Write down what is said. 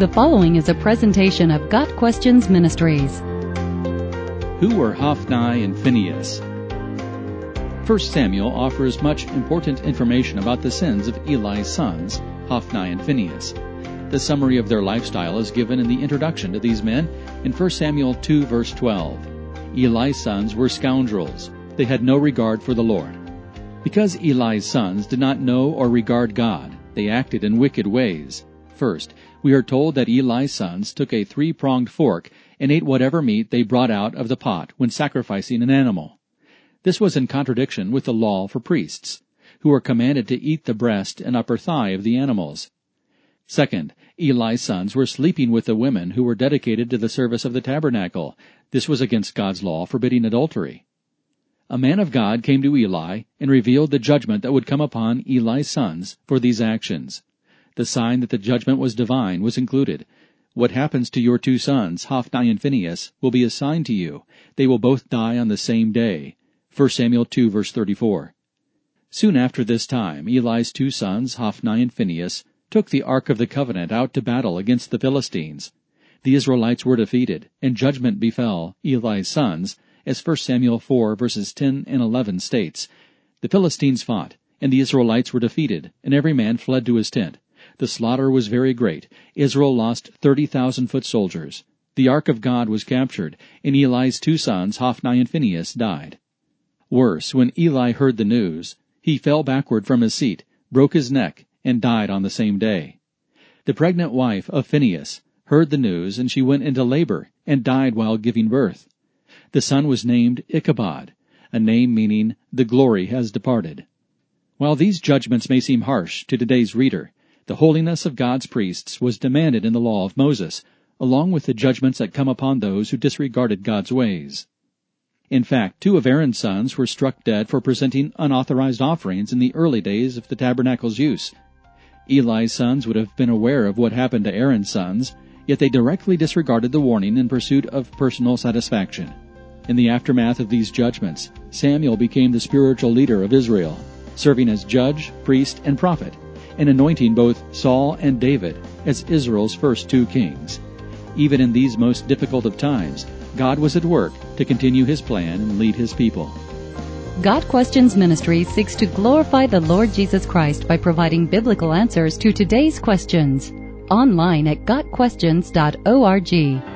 The following is a presentation of Got Questions Ministries. Who were Hophni and Phinehas? 1 Samuel offers much important information about the sins of Eli's sons, Hophni and Phinehas. The summary of their lifestyle is given in the introduction to these men in 1 Samuel 2 verse 12. Eli's sons were scoundrels. They had no regard for the Lord. Because Eli's sons did not know or regard God, they acted in wicked ways. First, we are told that Eli's sons took a three-pronged fork and ate whatever meat they brought out of the pot when sacrificing an animal. This was in contradiction with the law for priests, who were commanded to eat the breast and upper thigh of the animals. Second, Eli's sons were sleeping with the women who were dedicated to the service of the tabernacle. This was against God's law forbidding adultery a man of God came to Eli and revealed the judgment that would come upon Eli's sons for these actions. The sign that the judgment was divine was included. What happens to your two sons, Hophni and Phinehas, will be a sign to you. They will both die on the same day. 1 Samuel 2 verse 34. Soon after this time, Eli's two sons, Hophni and Phinehas, took the Ark of the Covenant out to battle against the Philistines. The Israelites were defeated, and judgment befell Eli's sons, as 1 Samuel 4 verses 10 and 11 states. The Philistines fought, and the Israelites were defeated, and every man fled to his tent. The slaughter was very great. Israel lost 30,000 foot soldiers. The ark of God was captured, and Eli's two sons, Hophni and Phinehas, died. Worse, when Eli heard the news, he fell backward from his seat, broke his neck, and died on the same day. The pregnant wife of Phinehas heard the news, and she went into labor and died while giving birth. The son was named Ichabod, a name meaning the glory has departed. While these judgments may seem harsh to today's reader, the holiness of God's priests was demanded in the law of Moses, along with the judgments that come upon those who disregarded God's ways. In fact, two of Aaron's sons were struck dead for presenting unauthorized offerings in the early days of the tabernacle's use. Eli's sons would have been aware of what happened to Aaron's sons, yet they directly disregarded the warning in pursuit of personal satisfaction. In the aftermath of these judgments, Samuel became the spiritual leader of Israel, serving as judge, priest, and prophet, and anointing both Saul and David as Israel's first two kings. Even in these most difficult of times, God was at work to continue his plan and lead his people. Got Questions Ministry seeks to glorify the Lord Jesus Christ by providing biblical answers to today's questions. Online at GotQuestions.org.